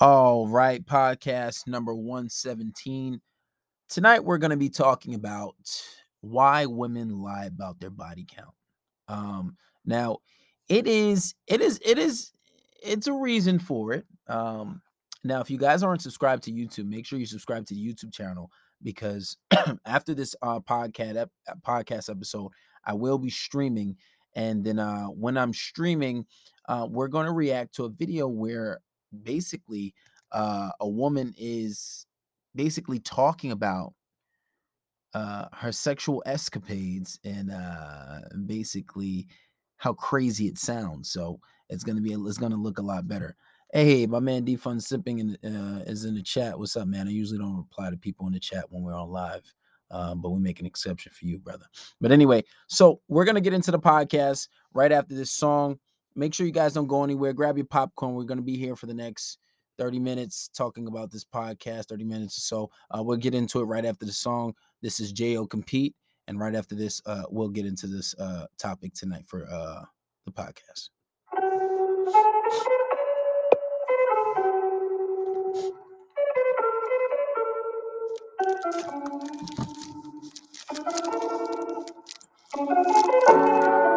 All right, podcast number 117. Tonight we're going to be talking about why women lie about their body count. Um now it is it is it is it's a reason for it. Um now if you guys aren't subscribed to YouTube, make sure you subscribe to the YouTube channel because after this uh podcast ep- podcast episode, I will be streaming and then uh when I'm streaming, uh we're going to react to a video where basically uh, a woman is basically talking about uh, her sexual escapades and uh, basically how crazy it sounds. So it's gonna be it's gonna look a lot better. Hey, my man D Fun Sipping in, uh, is in the chat. What's up, man? I usually don't reply to people in the chat when we're on live, uh, but we make an exception for you, brother. But anyway, so we're gonna get into the podcast right after this song. Make sure you guys don't go anywhere. Grab your popcorn. We're gonna be here for the next 30 minutes talking about this podcast, 30 minutes or so. Uh, we'll get into it right after the song. This is Jo Compete. And right after this, uh, we'll get into this uh, topic tonight for uh, the podcast. Look,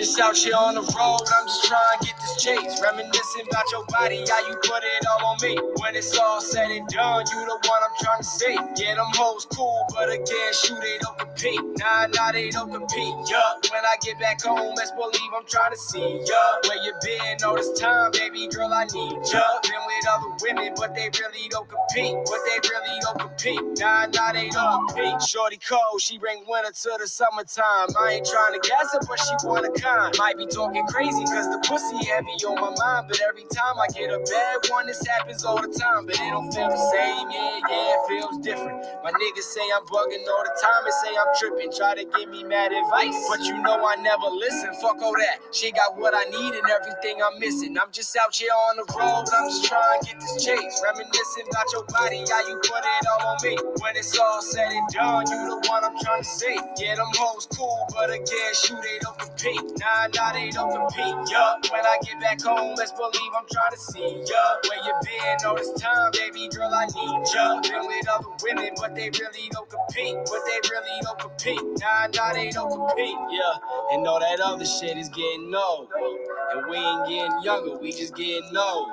just out here on the road, I'm just trying to get this chase. Reminiscing about your body, how you put it all on me. When it's all said and done, you the one I'm trying to see. Yeah, them hoes cool, but again, shoot, they don't compete. Nah, nah, they don't compete. Yeah, when I get back home, best believe I'm trying to see ya. Where you been all this time, baby girl, I need ya. Been with other women, but they really don't compete. But they really don't compete. Nah, nah, they don't compete. Shorty cold, she bring winter to the summertime. I ain't trying to gas her, but she want a kind. Might be talking crazy, cause the pussy heavy on my mind. But every time I get a bad one, this happens all the time. But it don't feel the same, yeah, yeah, it feels different. My niggas say I'm bugging all the time and say I'm tripping. Try to give me mad advice, but you know I never listen. Fuck all that. She got what I need and everything I'm missing. I'm just out here on the road, I'm just trying to get this chase. Reminiscing about your body, how you put it all on me. When it's all said and done, you the one I'm trying to see. Yeah, them hoes cool, but again, shoot, they don't compete. Nah, nah, they don't compete. Yup, when I get back home, let's believe I'm trying to see ya. Where you been all this time, baby girl, I need ya. Been with other women, but they really don't compete. But they really don't compete. Nah, nah, they don't compete. Yeah, and all that other shit is getting old. And we ain't getting younger, we just getting old.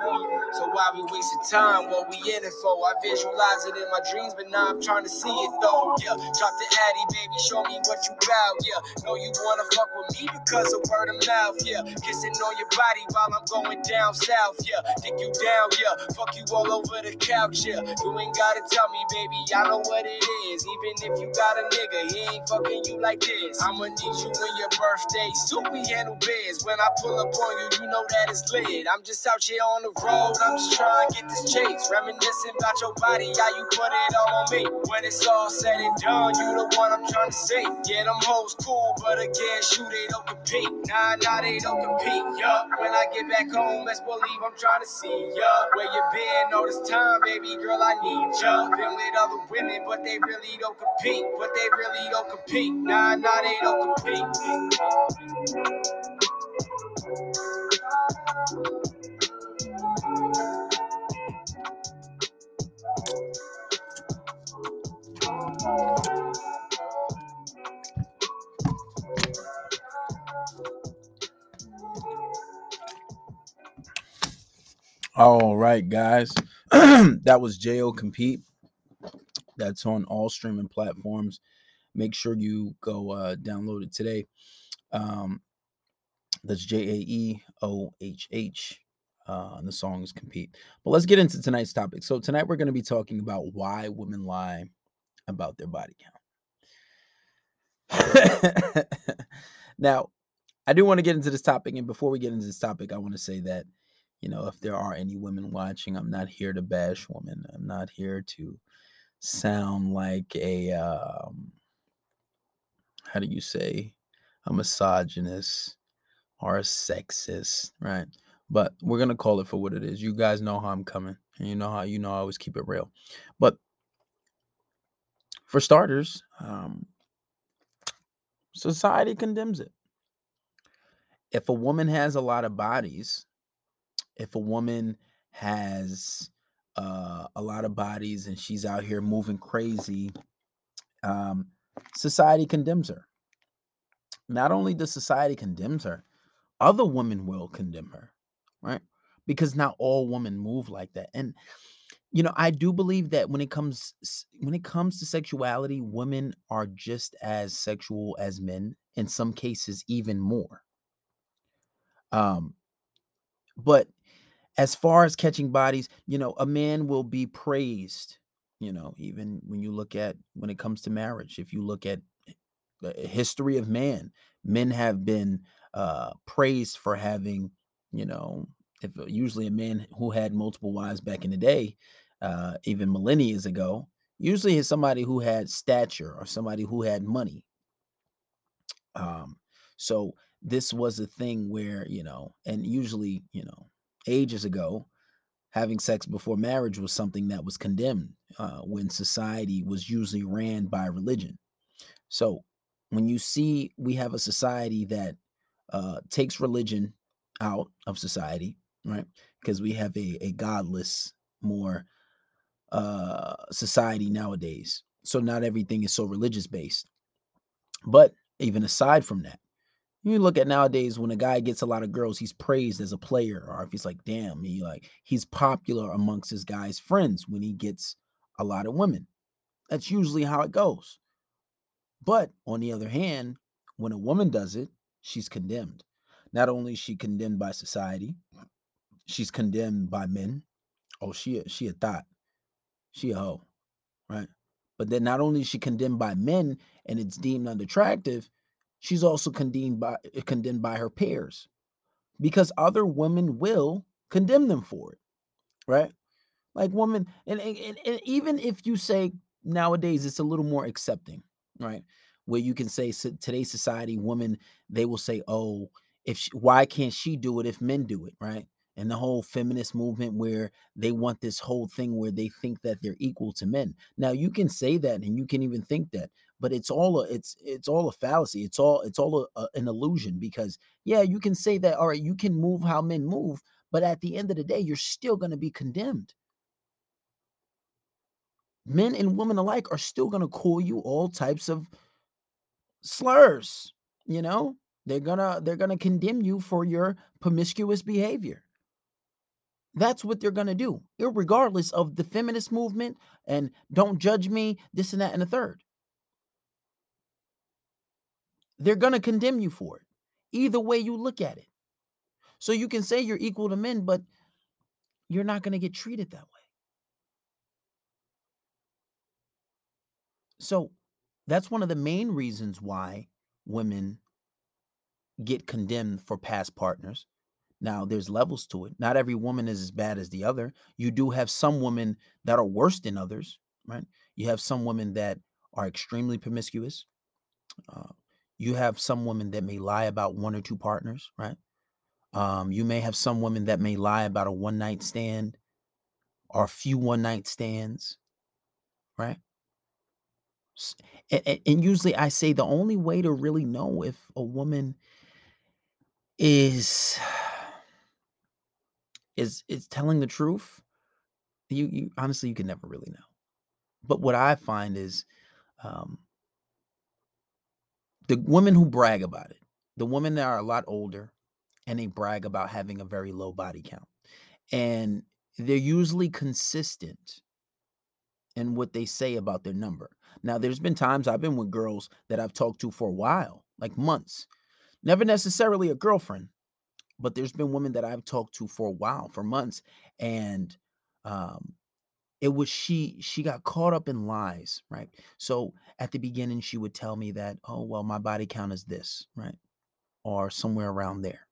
So why we wasting time? What we in it for? I visualize it in my dreams, but now I'm trying to see it though. Yeah, drop the addy, baby, show me what you bout. Yeah, know you wanna fuck with me because of word of mouth. Yeah, kissing on your body while I'm going down south. Yeah, dick you down. Yeah, fuck you all over the couch. Yeah, you ain't gotta tell me, baby, I know what it is. Even if you got a nigga, he ain't fucking you like this. I'ma need you when your birthday. Suit we handle biz. When I pull up on you, you know that it's lit. I'm just out here on the road. I'm just trying to get this chase. Reminiscing about your body, how you put it all on me. When it's all said and done, you the one I'm trying to see. Yeah, them hoes cool, but again, shoot, they don't compete. Nah, nah, they don't compete. Yup, when I get back home, best believe I'm trying to see ya. Where you been all this time, baby girl, I need ya. Been with other women, but they really don't compete. But they really don't compete. Nah, nah, they don't compete. All right, guys. that was Jo Compete. That's on all streaming platforms. Make sure you go uh, download it today. Um, that's J A E O H H. Uh, and the songs Compete. But let's get into tonight's topic. So, tonight we're going to be talking about why women lie about their body count. now, I do want to get into this topic. And before we get into this topic, I want to say that you know, if there are any women watching, I'm not here to bash women. I'm not here to sound like a um how do you say a misogynist or a sexist, right? But we're gonna call it for what it is. You guys know how I'm coming, and you know how you know I always keep it real. But For starters, um, society condemns it. If a woman has a lot of bodies, if a woman has uh, a lot of bodies and she's out here moving crazy, um, society condemns her. Not only does society condemns her, other women will condemn her, right? Because not all women move like that. And you know, I do believe that when it comes when it comes to sexuality, women are just as sexual as men, in some cases even more. Um, but as far as catching bodies, you know, a man will be praised, you know, even when you look at when it comes to marriage, if you look at the history of man, men have been uh praised for having, you know, if usually a man who had multiple wives back in the day, uh even millennia ago, usually is somebody who had stature or somebody who had money. Um so this was a thing where, you know, and usually, you know, ages ago, having sex before marriage was something that was condemned uh, when society was usually ran by religion. So when you see we have a society that uh, takes religion out of society, right? Because we have a, a godless, more uh, society nowadays. So not everything is so religious based. But even aside from that, you look at nowadays when a guy gets a lot of girls, he's praised as a player, or if he's like, damn, he like he's popular amongst his guys' friends when he gets a lot of women. That's usually how it goes. But on the other hand, when a woman does it, she's condemned. Not only is she condemned by society, she's condemned by men. Oh, she she a thought. She a hoe, right? But then not only is she condemned by men and it's deemed unattractive, she's also condemned by eh, condemned by her peers because other women will condemn them for it right like women and, and, and even if you say nowadays it's a little more accepting right where you can say so today's society women they will say oh if she, why can't she do it if men do it? right? And the whole feminist movement where they want this whole thing where they think that they're equal to men. Now you can say that and you can even think that but it's all a it's it's all a fallacy. It's all it's all a, a, an illusion because yeah you can say that all right you can move how men move but at the end of the day you're still going to be condemned men and women alike are still going to call you all types of slurs you know they're gonna they're gonna condemn you for your promiscuous behavior that's what they're gonna do regardless of the feminist movement and don't judge me this and that and the third they're going to condemn you for it. Either way you look at it. So you can say you're equal to men, but you're not going to get treated that way. So that's one of the main reasons why women get condemned for past partners. Now, there's levels to it. Not every woman is as bad as the other. You do have some women that are worse than others, right? You have some women that are extremely promiscuous. Uh, you have some women that may lie about one or two partners, right? Um, you may have some women that may lie about a one night stand or a few one night stands, right? And, and usually I say the only way to really know if a woman is is is telling the truth you you honestly you can never really know but what i find is um the women who brag about it, the women that are a lot older and they brag about having a very low body count. And they're usually consistent in what they say about their number. Now, there's been times I've been with girls that I've talked to for a while, like months, never necessarily a girlfriend, but there's been women that I've talked to for a while, for months, and um, it was she she got caught up in lies right? So at the beginning she would tell me that oh well my body count is this right or somewhere around there.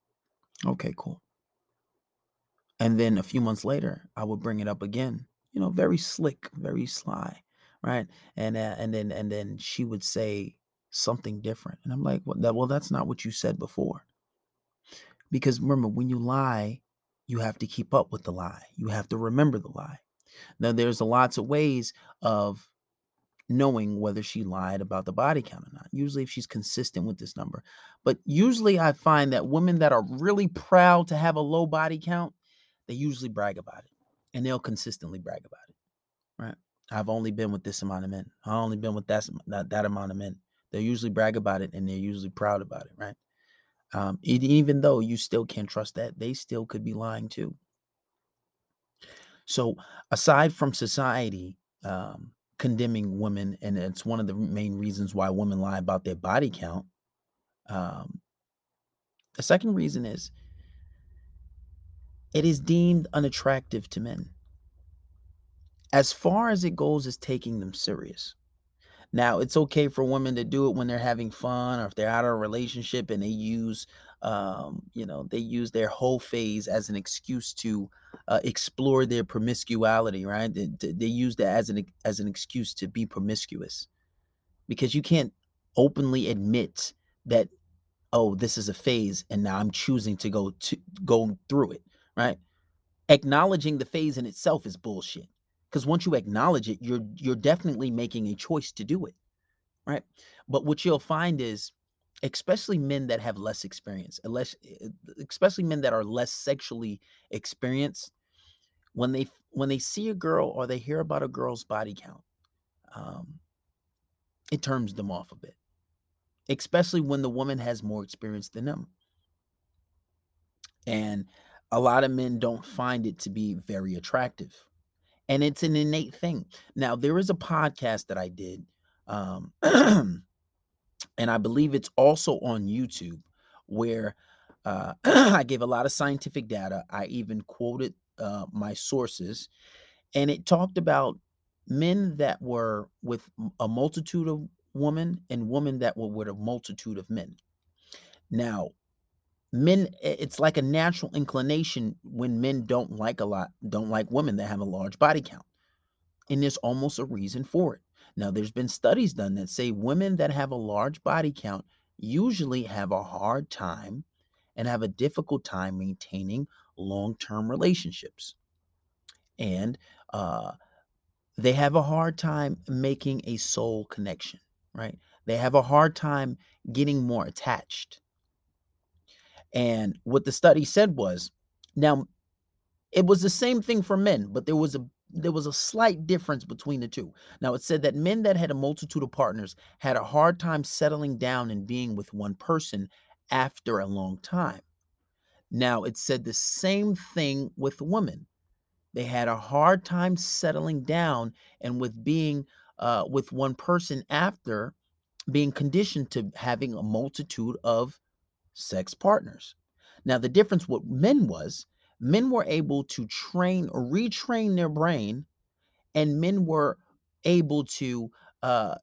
Okay cool. And then a few months later i would bring it up again you know very slick very sly right and uh, and then and then she would say something different and i'm like well, that, well that's not what you said before because remember when you lie you have to keep up with the lie you have to remember the lie now, there's a lots of ways of knowing whether she lied about the body count or not. Usually, if she's consistent with this number. But usually, I find that women that are really proud to have a low body count, they usually brag about it and they'll consistently brag about it. Right. I've only been with this amount of men. I've only been with that, that, that amount of men. They usually brag about it and they're usually proud about it. Right. Um, even though you still can't trust that, they still could be lying too. So, aside from society um, condemning women, and it's one of the main reasons why women lie about their body count. Um, the second reason is it is deemed unattractive to men. As far as it goes, as taking them serious. Now, it's okay for women to do it when they're having fun or if they're out of a relationship and they use, um, you know, they use their whole phase as an excuse to uh, explore their promiscuity, right? They, they use that as an as an excuse to be promiscuous, because you can't openly admit that, oh, this is a phase, and now I'm choosing to go to go through it, right? Acknowledging the phase in itself is bullshit because once you acknowledge it you're you're definitely making a choice to do it right but what you'll find is especially men that have less experience less eh, especially men that are less sexually experienced when they when they see a girl or they hear about a girl's body count um, it turns them off a bit especially when the woman has more experience than them and a lot of men don't find it to be very attractive and it's an innate thing. Now, there is a podcast that I did, um, and I believe it's also on YouTube, where uh, I gave a lot of scientific data. I even quoted uh, my sources, and it talked about men that were with a multitude of women and women that were with a multitude of men. Now, men it's like a natural inclination when men don't like a lot don't like women that have a large body count and there's almost a reason for it. Now there's been studies done that say women that have a large body count usually have a hard time and have a difficult time maintaining long-term relationships. And uh, they have a hard time making a soul connection right? They have a hard time getting more attached and what the study said was now it was the same thing for men, but there was a there was a slight difference between the two. Now it said that men that had a multitude of partners had a hard time settling down and being with one person after a long time. Now it said the same thing with women. They had a hard time settling down and with being uh, with one person after being conditioned to having a multitude of sex partners. Now, the difference with men was men were able to train or retrain their brain, and men were able to, uh,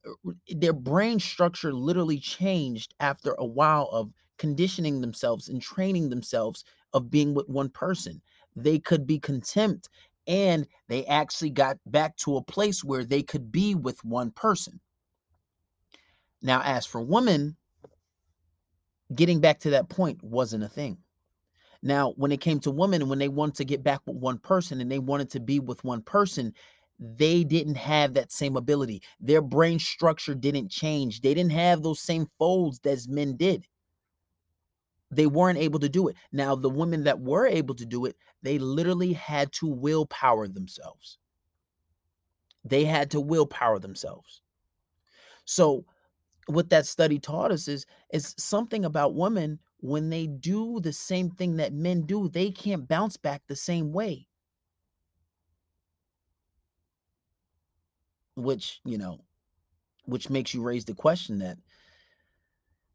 their brain structure literally changed after a while of conditioning themselves and training themselves of being with one person. They could be contempt and they actually got back to a place where they could be with one person. Now, as for women, getting back to that point wasn't a thing. Now, when it came to women, when they wanted to get back with one person and they wanted to be with one person, they didn't have that same ability. Their brain structure didn't change. They didn't have those same folds as men did. They weren't able to do it. Now, the women that were able to do it, they literally had to willpower themselves. They had to willpower themselves. So, what that study taught us is is something about women when they do the same thing that men do they can't bounce back the same way. Which you know which makes you raise the question that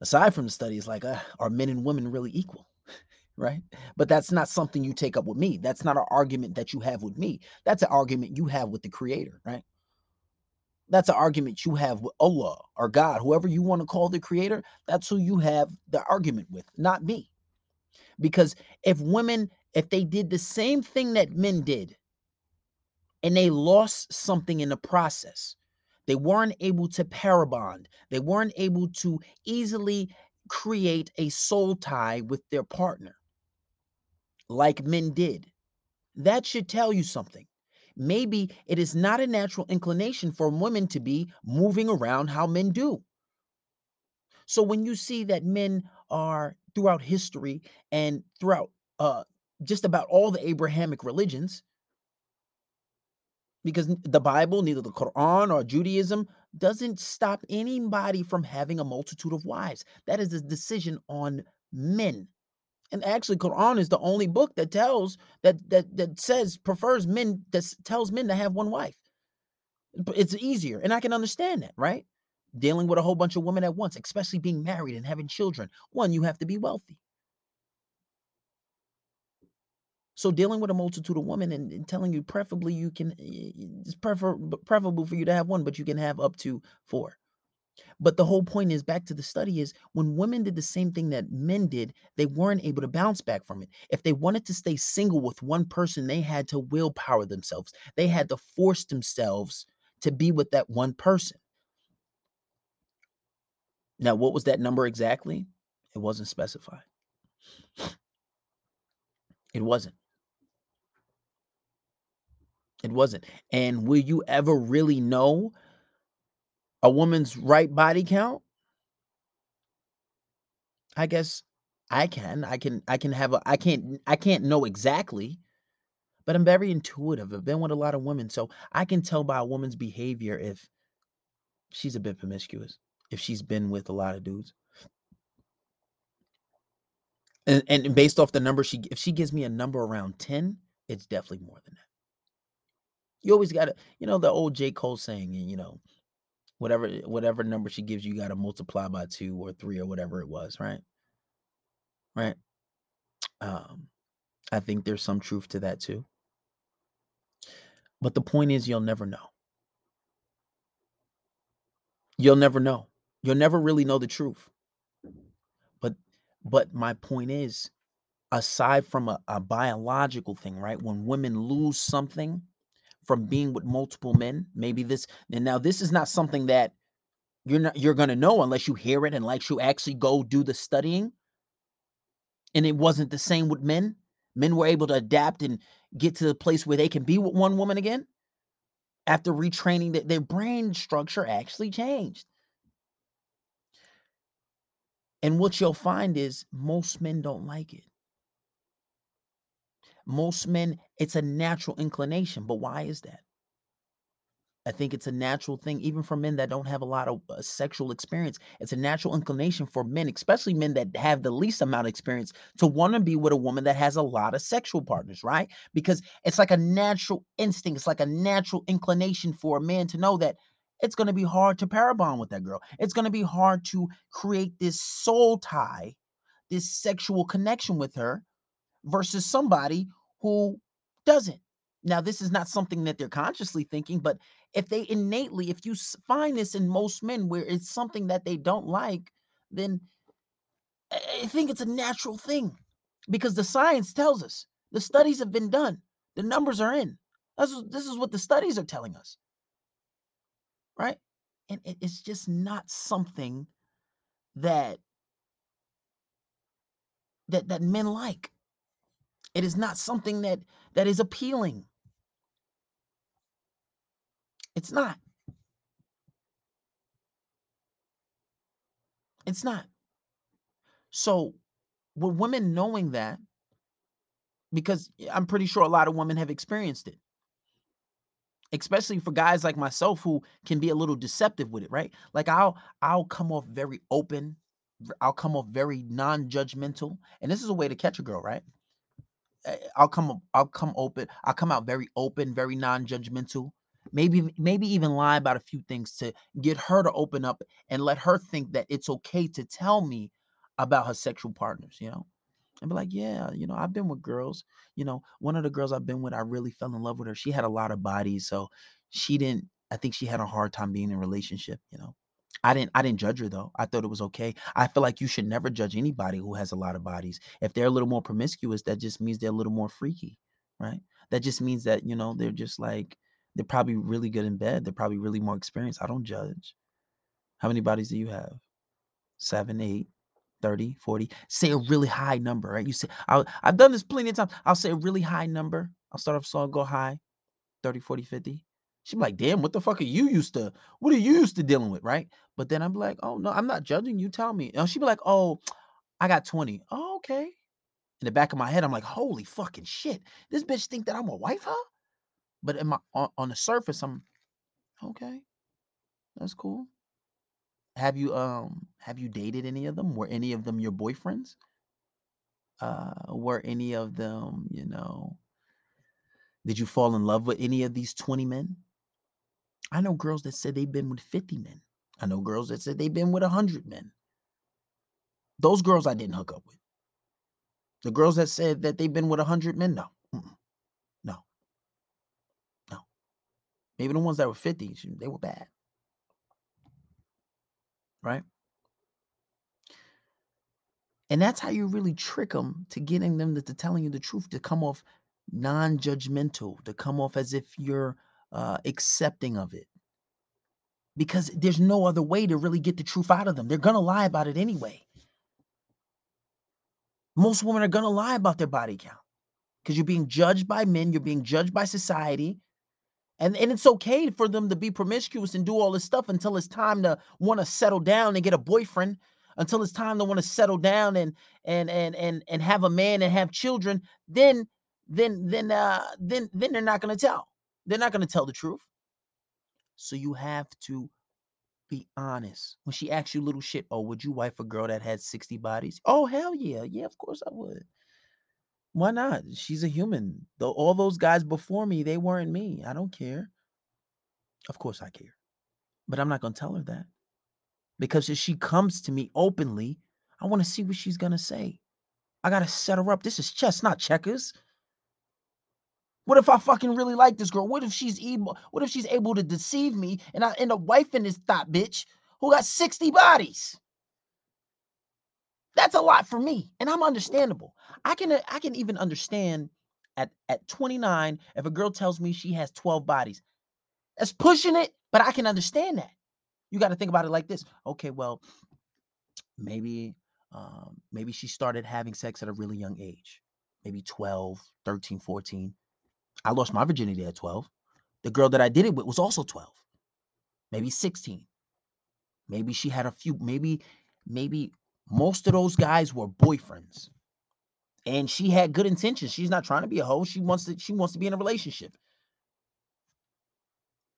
aside from the studies like uh, are men and women really equal? Right? But that's not something you take up with me. That's not an argument that you have with me. That's an argument you have with the creator right that's an argument you have with Allah or God, whoever you want to call the creator. That's who you have the argument with, not me. Because if women, if they did the same thing that men did and they lost something in the process, they weren't able to pair-bond, they weren't able to easily create a soul tie with their partner like men did. That should tell you something maybe it is not a natural inclination for women to be moving around how men do. So when you see that men are throughout history and throughout uh, just about all the Abrahamic religions, because the Bible, neither the Quran or Judaism, doesn't stop anybody from having a multitude of wives. That is a decision on men. And actually, Quran is the only book that tells that that that says prefers men that tells men to have one wife. It's easier, and I can understand that, right? Dealing with a whole bunch of women at once, especially being married and having children. One, you have to be wealthy. So dealing with a multitude of women and, and telling you preferably you can it's prefer, preferable for you to have one, but you can have up to four. But the whole point is back to the study is when women did the same thing that men did, they weren't able to bounce back from it. If they wanted to stay single with one person, they had to willpower themselves. They had to force themselves to be with that one person. Now, what was that number exactly? It wasn't specified. It wasn't. It wasn't. And will you ever really know a woman's right body count? I guess I can. I can I can have a I can't I can't know exactly, but I'm very intuitive. I've been with a lot of women, so I can tell by a woman's behavior if she's a bit promiscuous, if she's been with a lot of dudes. And, and based off the number she if she gives me a number around 10, it's definitely more than that. You always got to, you know, the old J. Cole saying, you know, whatever whatever number she gives you, you got to multiply by two or three or whatever it was, right? Right. Um, I think there's some truth to that too. But the point is, you'll never know. You'll never know. You'll never really know the truth. But but my point is, aside from a, a biological thing, right? When women lose something, from being with multiple men. Maybe this and now this is not something that you're not you're gonna know unless you hear it and like you actually go do the studying. And it wasn't the same with men. Men were able to adapt and get to the place where they can be with one woman again after retraining that their brain structure actually changed. And what you'll find is most men don't like it. Most men, it's a natural inclination. But why is that? I think it's a natural thing, even for men that don't have a lot of uh, sexual experience. It's a natural inclination for men, especially men that have the least amount of experience, to want to be with a woman that has a lot of sexual partners, right? Because it's like a natural instinct, it's like a natural inclination for a man to know that it's going to be hard to pair-bond with that girl. It's going to be hard to create this soul tie, this sexual connection with her versus somebody who doesn't. Now, this is not something that they're consciously thinking, but if they innately, if you find this in most men where it's something that they don't like, then I think it's a natural thing because the science tells us the studies have been done, the numbers are in. This is, this is what the studies are telling us, right? And it's just not something that that that men like. It is not something that that is appealing. It's not. It's not. So, with women knowing that, because I'm pretty sure a lot of women have experienced it, especially for guys like myself who can be a little deceptive with it, right? Like I'll I'll come off very open, I'll come off very non-judgmental, and this is a way to catch a girl, right? Eh, I'll come I'll come open. I'll come out very open, very non-judgmental. Maybe maybe even lie about a few things to get her to open up and let her think that it's okay to tell me about her sexual partners, you know? And be like, yeah, you know, I've been with girls. You know, one of the girls I've been with, I really fell in love with her. She had a lot of bodies, so she didn't. I think she had a hard time being in a relationship. You know, I didn't I didn't judge her though. I thought it was okay. I feel like you should never judge anybody who has a lot of bodies. If they're a little more promiscuous, that just means they're a little more freaky, right? That just means that, you know, they're just like they're probably really good in bed. They're probably really more experienced. I don't judge. How many bodies do you have? Seven, eight, 30, 40. Say a really high number, right? You say, i have done this plenty of times. I'll say a really high number. I'll start off slow, go high. 30, 40, 50. She'd be like, damn, what the fuck are you used to? What are you used to dealing with? Right. But then I'm like, oh no, I'm not judging you. Tell me. And she'd be like, oh, I got 20. Oh, okay. In the back of my head, I'm like, holy fucking shit. This bitch think that I'm a wife, huh? But in my on, on the surface, I'm okay. That's cool. Have you um have you dated any of them? Were any of them your boyfriends? Uh were any of them, you know, did you fall in love with any of these 20 men? I know girls that said they've been with 50 men. I know girls that said they've been with 100 men. Those girls I didn't hook up with. The girls that said that they've been with 100 men, no. Mm-mm. No. No. Maybe the ones that were 50, they were bad. Right? And that's how you really trick them to getting them to, to telling you the truth, to come off non judgmental, to come off as if you're uh, accepting of it. Because there's no other way to really get the truth out of them. They're going to lie about it anyway. Most women are going to lie about their body count because you're being judged by men, you're being judged by society. And, and it's okay for them to be promiscuous and do all this stuff until it's time to want to settle down and get a boyfriend, until it's time to want to settle down and and and and and have a man and have children. Then then then uh then then they're not going to tell. They're not going to tell the truth. So you have to be honest. When she asks you little shit, oh, would you wife a girl that had 60 bodies? Oh, hell yeah. Yeah, of course I would. Why not? She's a human. Though all those guys before me, they weren't me. I don't care. Of course I care. But I'm not going to tell her that. Because if she comes to me openly, I want to see what she's going to say. I got to set her up. This is chess, not checkers. What if I fucking really like this girl? What if she's able? What if she's able to deceive me and I end up wifing this thought bitch who got 60 bodies? That's a lot for me, and I'm understandable. I can I can even understand at at 29 if a girl tells me she has 12 bodies. That's pushing it, but I can understand that. You got to think about it like this. Okay, well, maybe um, maybe she started having sex at a really young age, maybe 12, 13, 14. I lost my virginity at 12. The girl that I did it with was also 12, maybe 16. Maybe she had a few, maybe, maybe most of those guys were boyfriends. And she had good intentions. She's not trying to be a hoe. She wants to, she wants to be in a relationship.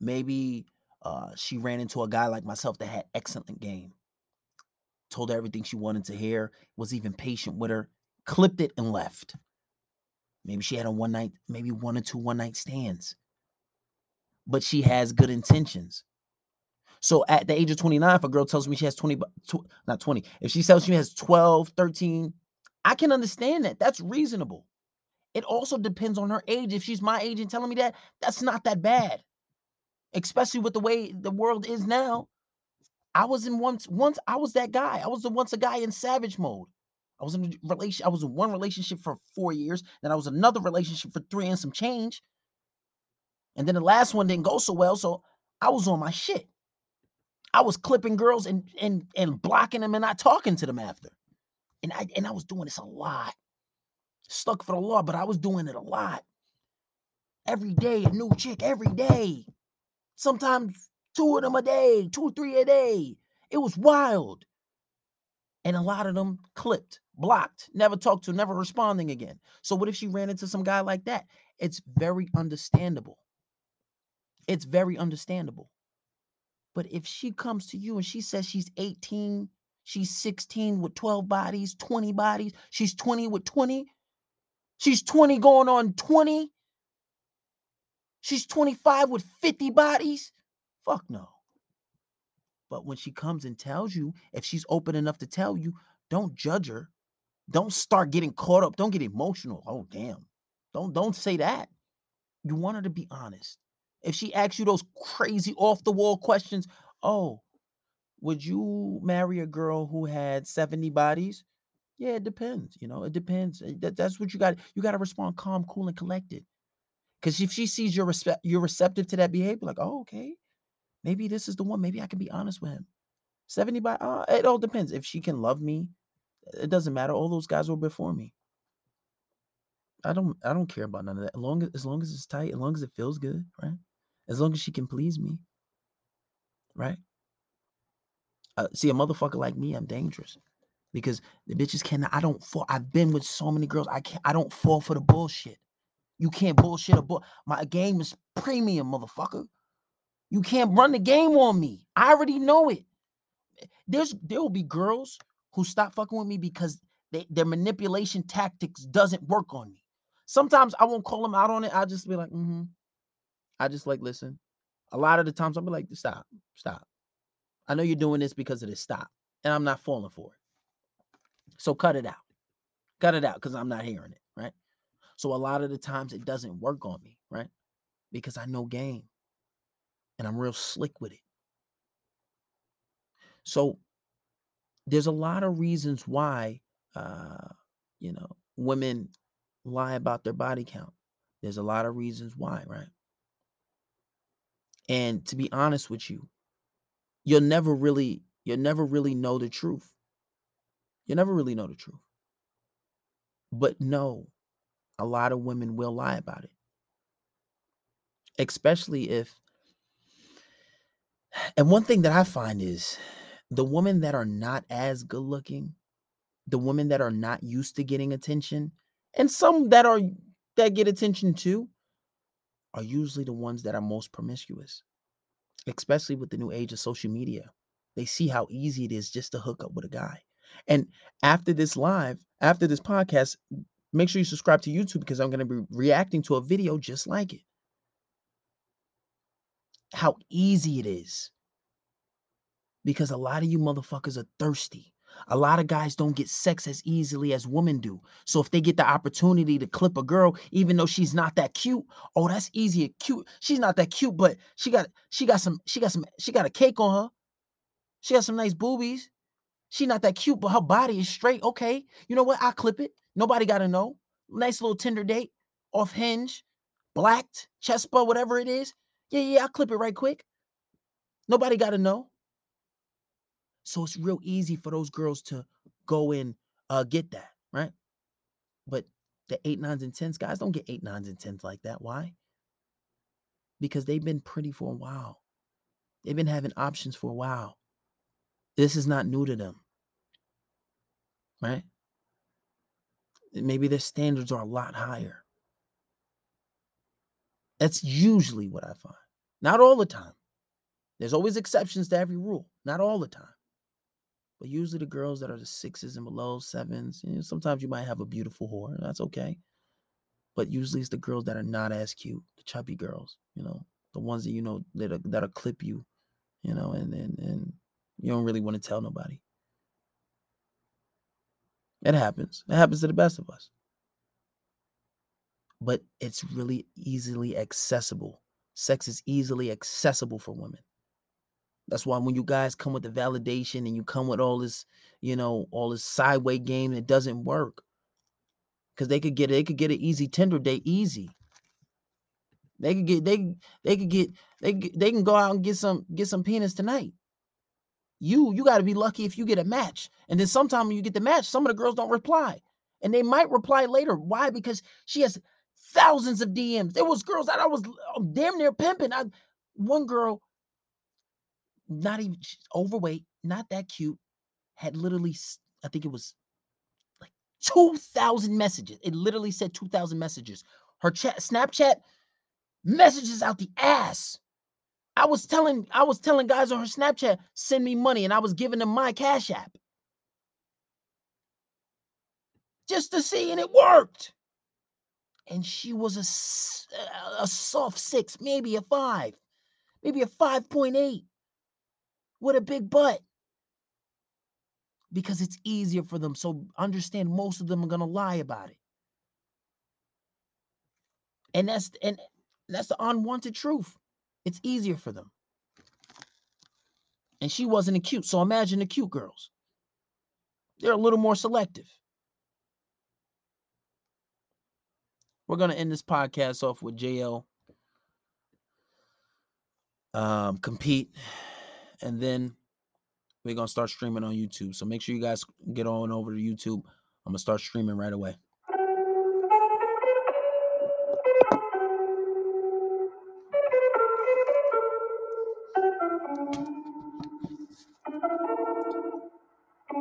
Maybe uh, she ran into a guy like myself that had excellent game. Told her everything she wanted to hear, was even patient with her, clipped it and left. Maybe she had a one night, maybe one or two one night stands. But she has good intentions. So at the age of 29, if a girl tells me she has 20, not 20, if she tells she has 12, 13, I can understand that. That's reasonable. It also depends on her age. If she's my age and telling me that, that's not that bad. Especially with the way the world is now. I was in once, once I was that guy. I was the once a guy in savage mode. I was in a. I was in one relationship for four years. Then I was another relationship for three and some change. And then the last one didn't go so well. So I was on my shit. I was clipping girls and and and blocking them and not talking to them after. And I and I was doing this a lot. Stuck for the law, but I was doing it a lot. Every day, a new chick, every day. Sometimes two of them a day, two or three a day. It was wild. And a lot of them clipped blocked, never talked to, never responding again. So what if she ran into some guy like that? It's very understandable. It's very understandable. But if she comes to you and she says she's 18, she's 16 with 12 bodies, 20 bodies, she's 20 with 20, she's 20 going on 20, she's 25 with 50 bodies, fuck no. But when she comes and tells you, if she's open enough to tell you, don't judge her don't start getting caught up. Don't get emotional. Oh, damn. Don't don't say that. You want her to be honest. If she asks you those crazy off the wall questions, oh, would you marry a girl who had 70 bodies? Yeah, it depends. You know, it depends. Eh, that, that's what you got. You got to respond calm, cool, and collected. Because if she sees you're, respect, you're receptive to that behavior, like, oh, okay, maybe this is the one. Maybe I can be honest with him. 70 by, uh, it all depends. If she can love me, it doesn't matter. All those guys were before me. I don't I don't care about none of that. As long as as long as it's tight, as long as it feels good, right? As long as she can please me, right? Uh, see a motherfucker like me, I'm dangerous because the bitches cannot. I don't fall. I've been with so many girls. I can't. I don't fall for the bullshit. You can't bullshit a bull. My game is premium, motherfucker. You can't run the game on me. I already know it. There's there will be girls who stop fucking with me because they, their manipulation tactics doesn't work on me. Sometimes I won't call them out on it. I'll just be like, mm-hmm. I just like listen. A lot of the times I'll be like, stop, stop. I know you're doing this because of this. Stop. And I'm not falling for it. So cut it out. Cut it out because I'm not hearing it. Right. So a lot of the times it doesn't work on me, right? Because I know game and I'm real slick with it. So there's a lot of reasons why uh, you know, women lie about their body count. There's a lot of reasons why, right? And to be honest with you, you'll never really you'll never really know the truth. you'll never really know the truth. But no, a lot of women will lie about it. Especially if and one thing that I find is the women that are not as good looking the women that are not used to getting attention and some that are that get attention too are usually the ones that are most promiscuous especially with the new age of social media. They see how easy it is just to hook up with a guy. And after this live after this podcast make sure you subscribe to youtube because i'm going to be reacting to a video just like it. How easy it is because a lot of you motherfuckers are thirsty a lot of guys don't get sex as easily as women do. So if they get the opportunity to clip a girl, even though she's not that cute, oh, that's easy. Cute. She's not that cute, but she got she got some she got some she got a cake on her. She got some nice boobies. She not that cute, but her body is straight. Okay, you know what? I clip it. Nobody got to know. Nice little Tinder date, off hinge, blacked, Chispa, whatever it is. Yeah, yeah, I clip it right quick. Nobody got to know. So it's real easy for those girls to go and uh, get that, right? But the eight, nines, and tens guys don't get eight, nines, and tens like that. Why? Because they've been pretty for a while. They've been having options for a while. This is not new to them, right? Maybe their standards are a lot higher. That's usually what I find. Not all the time. There's always exceptions to every rule. Not all the time. But usually the girls that are the sixes and below, sevens, you know, sometimes you might have a beautiful whore. That's okay. But usually it's the girls that are not as cute, the chubby girls, you know, the ones that you know that are, that'll clip you, you know, and and and you don't really want to tell nobody. It happens. It happens to the best of us. But it's really easily accessible. Sex is easily accessible for women. That's why when you guys come with the validation and you come with all this, you know, all this sideway game, it doesn't work. Cause they could get they could get an easy Tinder date easy. They could get they they could get they they can go out and get some get some penis tonight. You you got to be lucky if you get a match. And then sometimes when you get the match, some of the girls don't reply. And they might reply later. Why? Because she has thousands of DMs. There was girls that I was um, damn near pimping. I, one girl not even overweight, not that cute, had literally, I think it was like 2,000 messages. It literally said 2,000 messages. Her chat, Snapchat messages out the ass. I was telling, I was telling guys on her Snapchat, send me money, and I was giving them my Cash App. Just to see, and it worked. And she was a, a soft six, maybe a five, maybe a 5.8 with a big butt because it's easier for them. So understand most of them are going to lie about it. And that's and that's the unwanted truth. It's easier for them. And she wasn't a cute. So imagine the cute girls. They're a little more selective. We're going to end this podcast off with JL um, compete and then we're gonna start streaming on YouTube. So make sure you guys get on over to YouTube. I'm gonna start streaming right away.